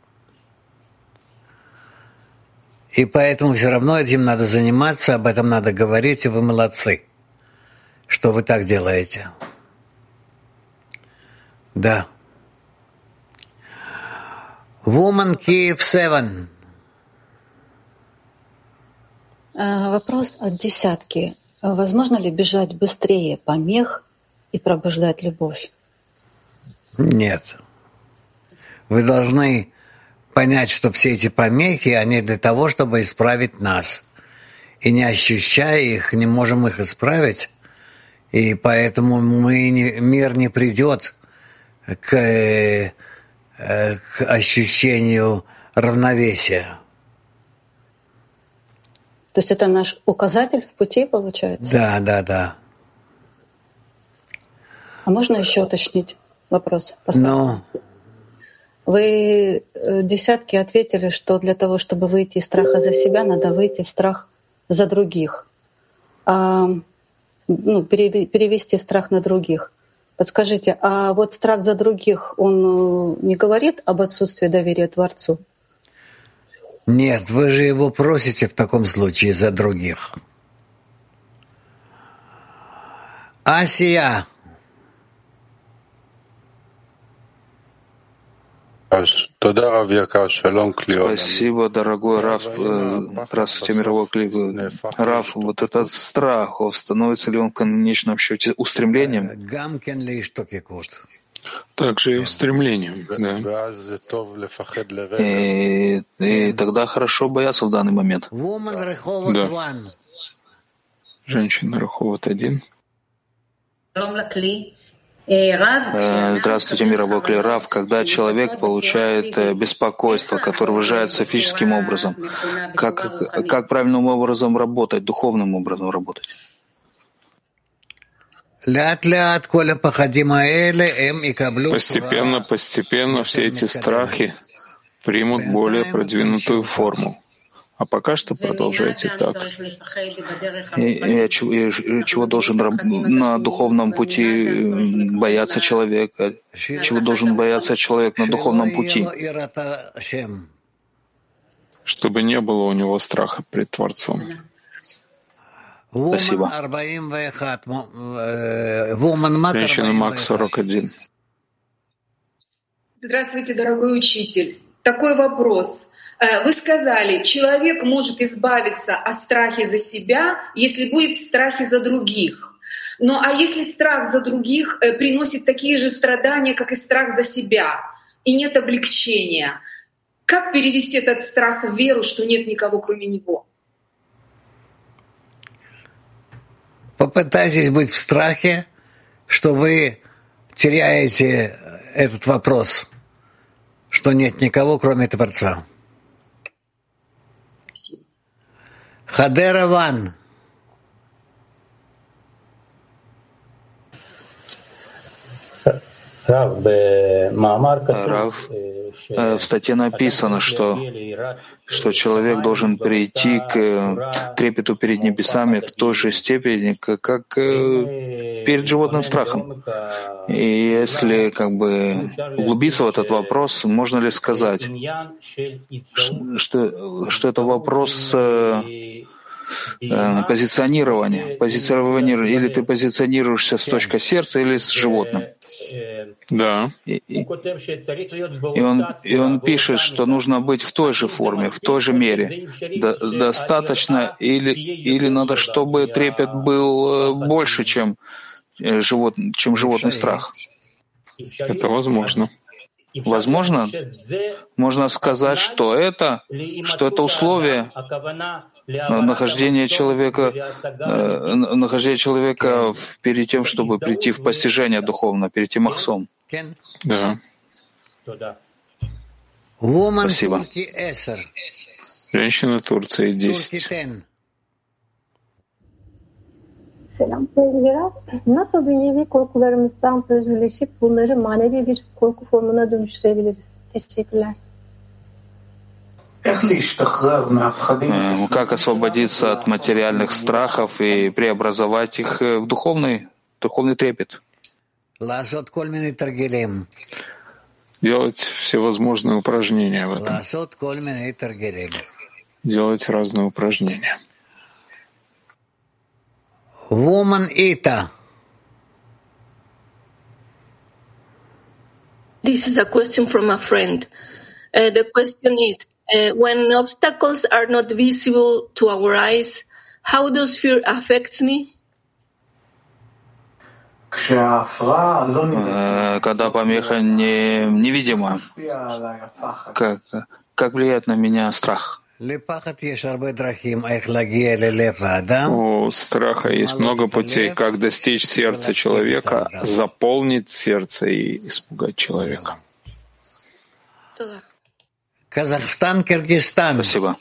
и поэтому все равно этим надо заниматься, об этом надо говорить, и вы молодцы, что вы так делаете. Да. Woman Kiev 7. Э, вопрос от десятки. Возможно ли бежать быстрее помех и пробуждать любовь? Нет. Вы должны понять, что все эти помехи, они для того, чтобы исправить нас. И не ощущая их, не можем их исправить. И поэтому мы не, мир не придет к, э, к ощущению равновесия. То есть это наш указатель в пути, получается? Да, да, да. А можно еще уточнить вопрос? Ну, вы э, десятки ответили, что для того, чтобы выйти из страха за себя, надо выйти в страх за других. А, ну, перевести страх на других. Подскажите, а вот страх за других, он э, не говорит об отсутствии доверия Творцу? Нет, вы же его просите в таком случае за других. Асия. Спасибо, дорогой Раф. Э, здравствуйте, мировой клип. Раф, вот этот страх, он становится ли он в конечном счете устремлением? Также и устремлением, да. И, и тогда хорошо бояться в данный момент. Да. Женщина Раховат один. Э, здравствуйте, мировой клерав. Когда человек получает э, беспокойство, которое выражается физическим образом, как, как правильным образом работать, духовным образом работать? Постепенно, постепенно все эти страхи примут более продвинутую форму. А пока что продолжайте так. И, и чего должен на духовном пути бояться человек? Чего должен бояться человек на духовном пути? Чтобы не было у него страха пред Творцом. Спасибо. Женщина Макс 41. Здравствуйте, дорогой учитель. Такой вопрос. Э, вы сказали, человек может избавиться от страхи за себя, если будет в страхе за других. Ну а если страх за других э, приносит такие же страдания, как и страх за себя, и нет облегчения, как перевести этот страх в веру, что нет никого кроме него? Попытайтесь быть в страхе, что вы теряете этот вопрос, что нет никого, кроме Творца. Хадера Ван. Рав, Э, в статье написано, что, что человек должен перейти к э, трепету перед небесами в той же степени, как, э, перед животным страхом. И если как бы углубиться в этот вопрос, можно ли сказать, что, что это вопрос позиционирования, позиционирования, или ты позиционируешься с точки сердца или с животным. Да. И, и, и, он, и он пишет, что нужно быть в той же форме, в той же мере. До, достаточно или, или надо, чтобы трепет был э, больше, чем, э, живот, чем животный страх. Это возможно. Возможно, можно сказать, что это, что это условие нахождение человека, э, нахождение человека перед тем, чтобы прийти в постижение духовно, перед тем ахсом. Да. Спасибо. Женщина Турции 10. Selam sevgili Nasıl dünyevi korkularımızdan özgürleşip bunları manevi bir korku formuna dönüştürebiliriz? Teşekkürler. Э, как освободиться от материальных страхов и преобразовать их э, в духовный, духовный трепет? Делать всевозможные упражнения в этом. Делать разные упражнения. Woman Ita. This is a question from a friend. Uh, the question is uh, when obstacles are not visible to our eyes, how does fear affect me? Э, когда помеха не, невидима, как, как влияет на меня страх? У страха есть много путей, как достичь сердца человека, заполнить сердце и испугать человека. Казахстан, Киргизстан. Спасибо.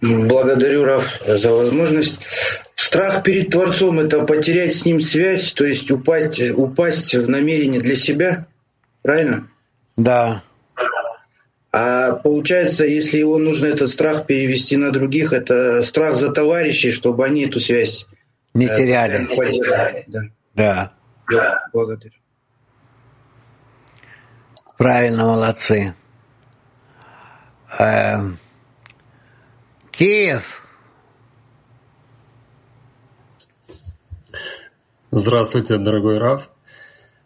Благодарю, Раф, за возможность. Страх перед Творцом — это потерять с ним связь, то есть упасть, упасть в намерение для себя, правильно? Да. А получается, если его нужно этот страх перевести на других, это страх за товарищей, чтобы они эту связь не э, теряли. Да. да. Да, благодарю. Правильно, молодцы. Э, Киев. Здравствуйте, дорогой Раф.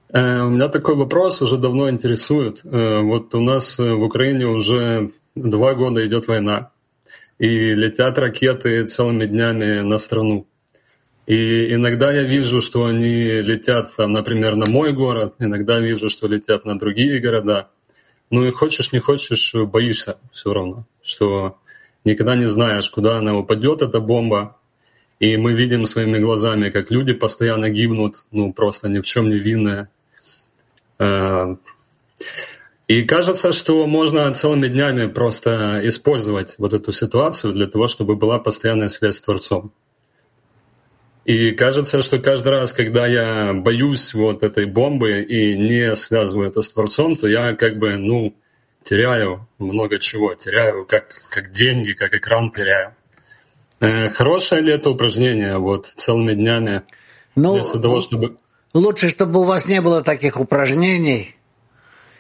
Э, у меня такой вопрос уже давно интересует. Э, вот у нас в Украине уже два года идет война, и летят ракеты целыми днями на страну. И иногда я вижу, что они летят, там, например, на мой город, иногда вижу, что летят на другие города. Ну и хочешь, не хочешь, боишься все равно, что никогда не знаешь, куда она упадет, эта бомба. И мы видим своими глазами, как люди постоянно гибнут, ну просто ни в чем не винные. Э, и кажется, что можно целыми днями просто использовать вот эту ситуацию для того, чтобы была постоянная связь с Творцом. И кажется, что каждый раз, когда я боюсь вот этой бомбы и не связываю это с Творцом, то я как бы, ну, теряю много чего. Теряю как, как деньги, как экран теряю. Э, хорошее ли это упражнение вот целыми днями? Ну, вместо того, чтобы... Лучше, чтобы у вас не было таких упражнений,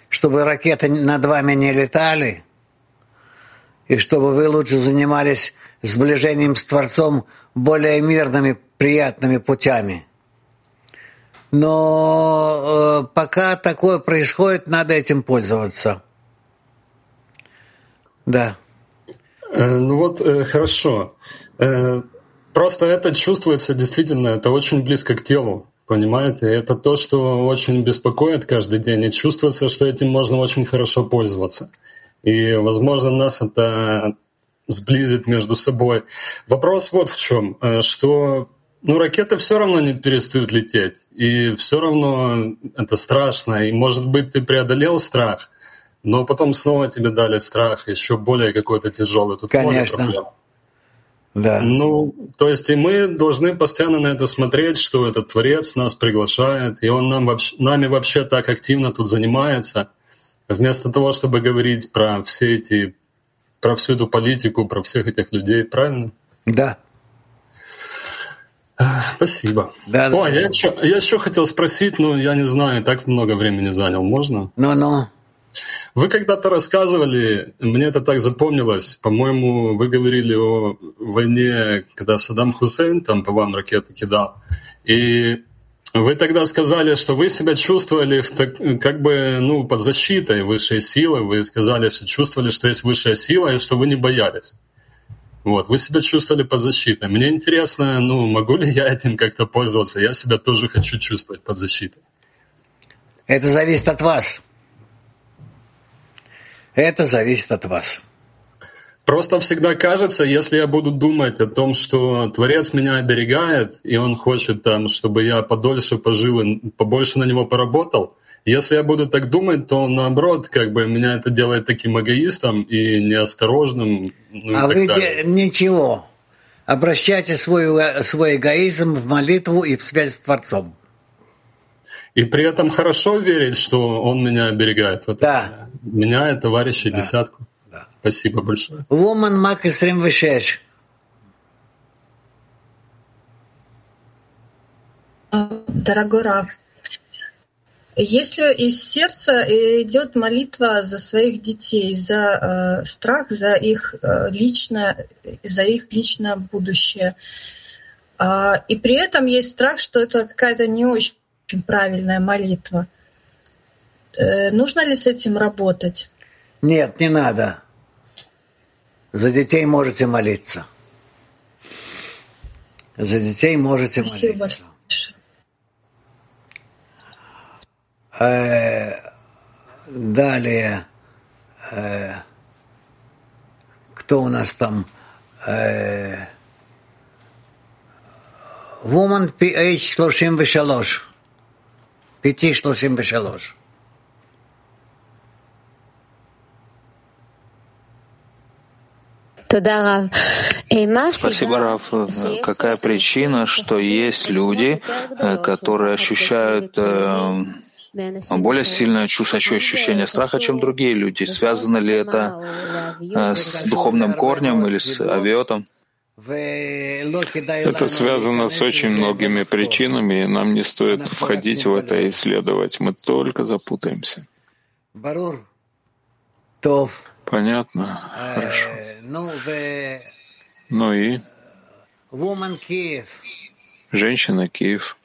чтобы ракеты над вами не летали, и чтобы вы лучше занимались сближением с Творцом более мирными приятными путями. Но э, пока такое происходит, надо этим пользоваться. Да. Э, ну вот, э, хорошо. Просто это чувствуется действительно, это очень близко к телу, понимаете? Это то, что очень беспокоит каждый день, и чувствуется, что этим можно очень хорошо пользоваться. И, возможно, нас это сблизит между собой. Вопрос вот в чем, что ну, ракеты все равно не перестают лететь, и все равно это страшно, и, может быть, ты преодолел страх, но потом снова тебе дали страх, еще более какой-то тяжелый. Тут Конечно. Да. Ну, то есть и мы должны постоянно на это смотреть, что этот Творец нас приглашает, и Он нам вообще, нами вообще так активно тут занимается, вместо того, чтобы говорить про все эти, про всю эту политику, про всех этих людей, правильно? Да. Спасибо. Да, О, да. Я, еще, я еще хотел спросить, но я не знаю, так много времени занял. Можно? Ну-ну. Вы когда-то рассказывали, мне это так запомнилось, по-моему, вы говорили о войне, когда Саддам Хусейн там по вам ракеты кидал. И вы тогда сказали, что вы себя чувствовали в так, как бы ну, под защитой высшей силы. Вы сказали, что чувствовали, что есть высшая сила, и что вы не боялись. Вот, вы себя чувствовали под защитой. Мне интересно, ну, могу ли я этим как-то пользоваться? Я себя тоже хочу чувствовать под защитой. Это зависит от вас. Это зависит от вас. Просто всегда кажется, если я буду думать о том, что Творец меня оберегает, и Он хочет, там, чтобы я подольше пожил и побольше на Него поработал, если я буду так думать, то наоборот, как бы меня это делает таким эгоистом и неосторожным. Ну, а и вы далее. ничего. Обращайте свой, свой эгоизм в молитву и в связь с Творцом. И при этом хорошо верить, что Он меня оберегает. Вот да. Меня и товарища да. десятку. Да. Спасибо большое. Woman Мак 26. Дорогой Раф, если из сердца идет молитва за своих детей, за э, страх, за их э, личное, за их личное будущее, э, и при этом есть страх, что это какая-то не очень правильная молитва, э, нужно ли с этим работать? Нет, не надо. За детей можете молиться. За детей можете Спасибо молиться. большое. Э, далее, э, кто у нас там? Э, Woman PH 33. PT 33. Спасибо, Раф. Какая причина, что есть люди, э, которые ощущают э, более сильное чувство, ощущение страха, чем другие люди? Связано ли это э, с духовным корнем или с авиотом? Это связано с очень многими причинами, и нам не стоит входить в это и исследовать. Мы только запутаемся. Понятно? Хорошо. Ну и женщина Киев.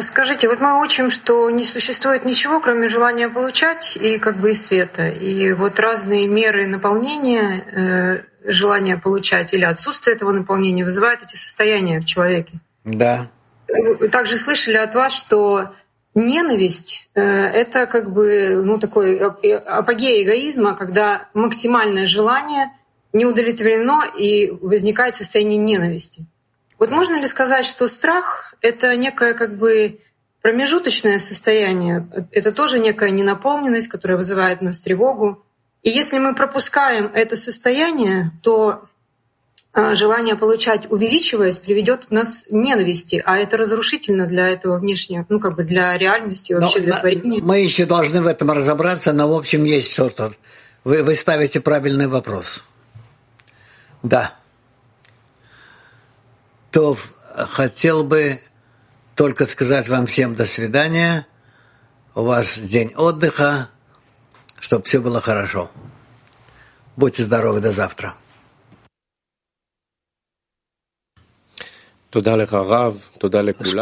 Скажите, вот мы учим, что не существует ничего, кроме желания получать и как бы и света. И вот разные меры наполнения э, желания получать или отсутствие этого наполнения вызывают эти состояния в человеке. Да. Вы Также слышали от вас, что ненависть э, — это как бы ну, такой ап- апогей эгоизма, когда максимальное желание не удовлетворено и возникает состояние ненависти. Вот можно ли сказать, что страх — это некое как бы промежуточное состояние, это тоже некая ненаполненность, которая вызывает нас тревогу. И если мы пропускаем это состояние, то а, желание получать, увеличиваясь, приведет нас к ненависти, а это разрушительно для этого внешнего, ну как бы для реальности, Но вообще для на- творения. мы еще должны в этом разобраться, но в общем есть что-то. Вы, вы ставите правильный вопрос. Да. То хотел бы только сказать вам всем до свидания. У вас день отдыха, чтобы все было хорошо. Будьте здоровы, до завтра.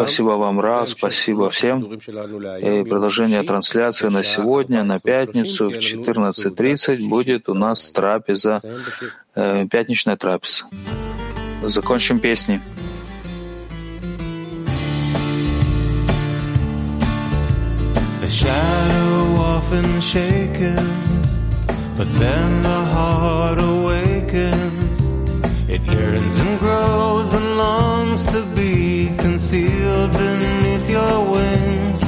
Спасибо вам, Рав, спасибо всем. И продолжение трансляции на сегодня, на пятницу в 14.30 будет у нас трапеза, э, пятничная трапеза. Закончим песни. shadow often shakens, but then the heart awakens. It yearns and grows and longs to be concealed beneath your wings.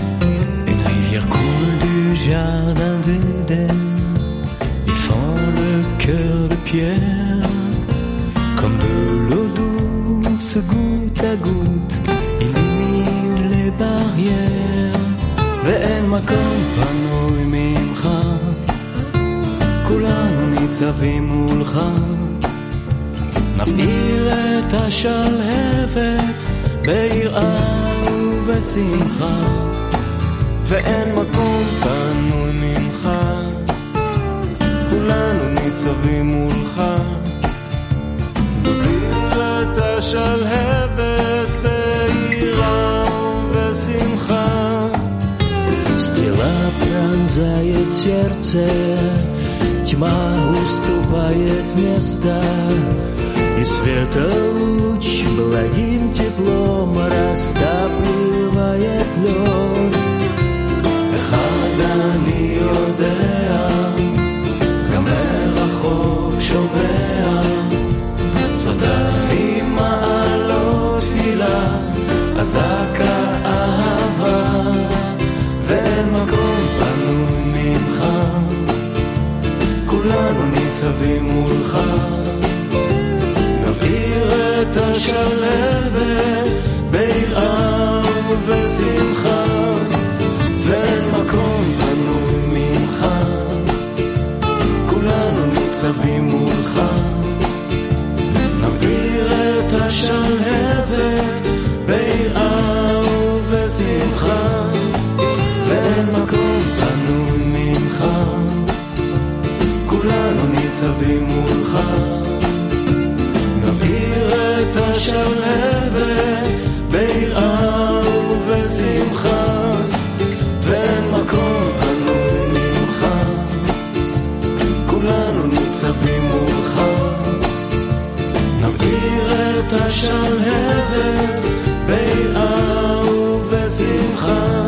Une rivière coule du jardin fend le cœur de pierre comme de l'eau douce goutte à goutte מקום פנוי ממך. כולנו ניצבים מולך. נבעיר את השלהבת ביראה ובשמחה. ואין מקום пронзает сердце, тьма уступает место, и света луч благим теплом растапливает лед. ניצבים מולך. נבעיר את השלבת ביראה ובשמחה, ואין מקום פנוי ממך, כולנו ניצבים מולך. נבעיר את השלהבת ניצבים מולך, נבעיר את השלהבת ביראה ובשמחה, ואין מקום פנוי ממך, כולנו ניצבים מולך, נבעיר את השלהבת ביראה ובשמחה.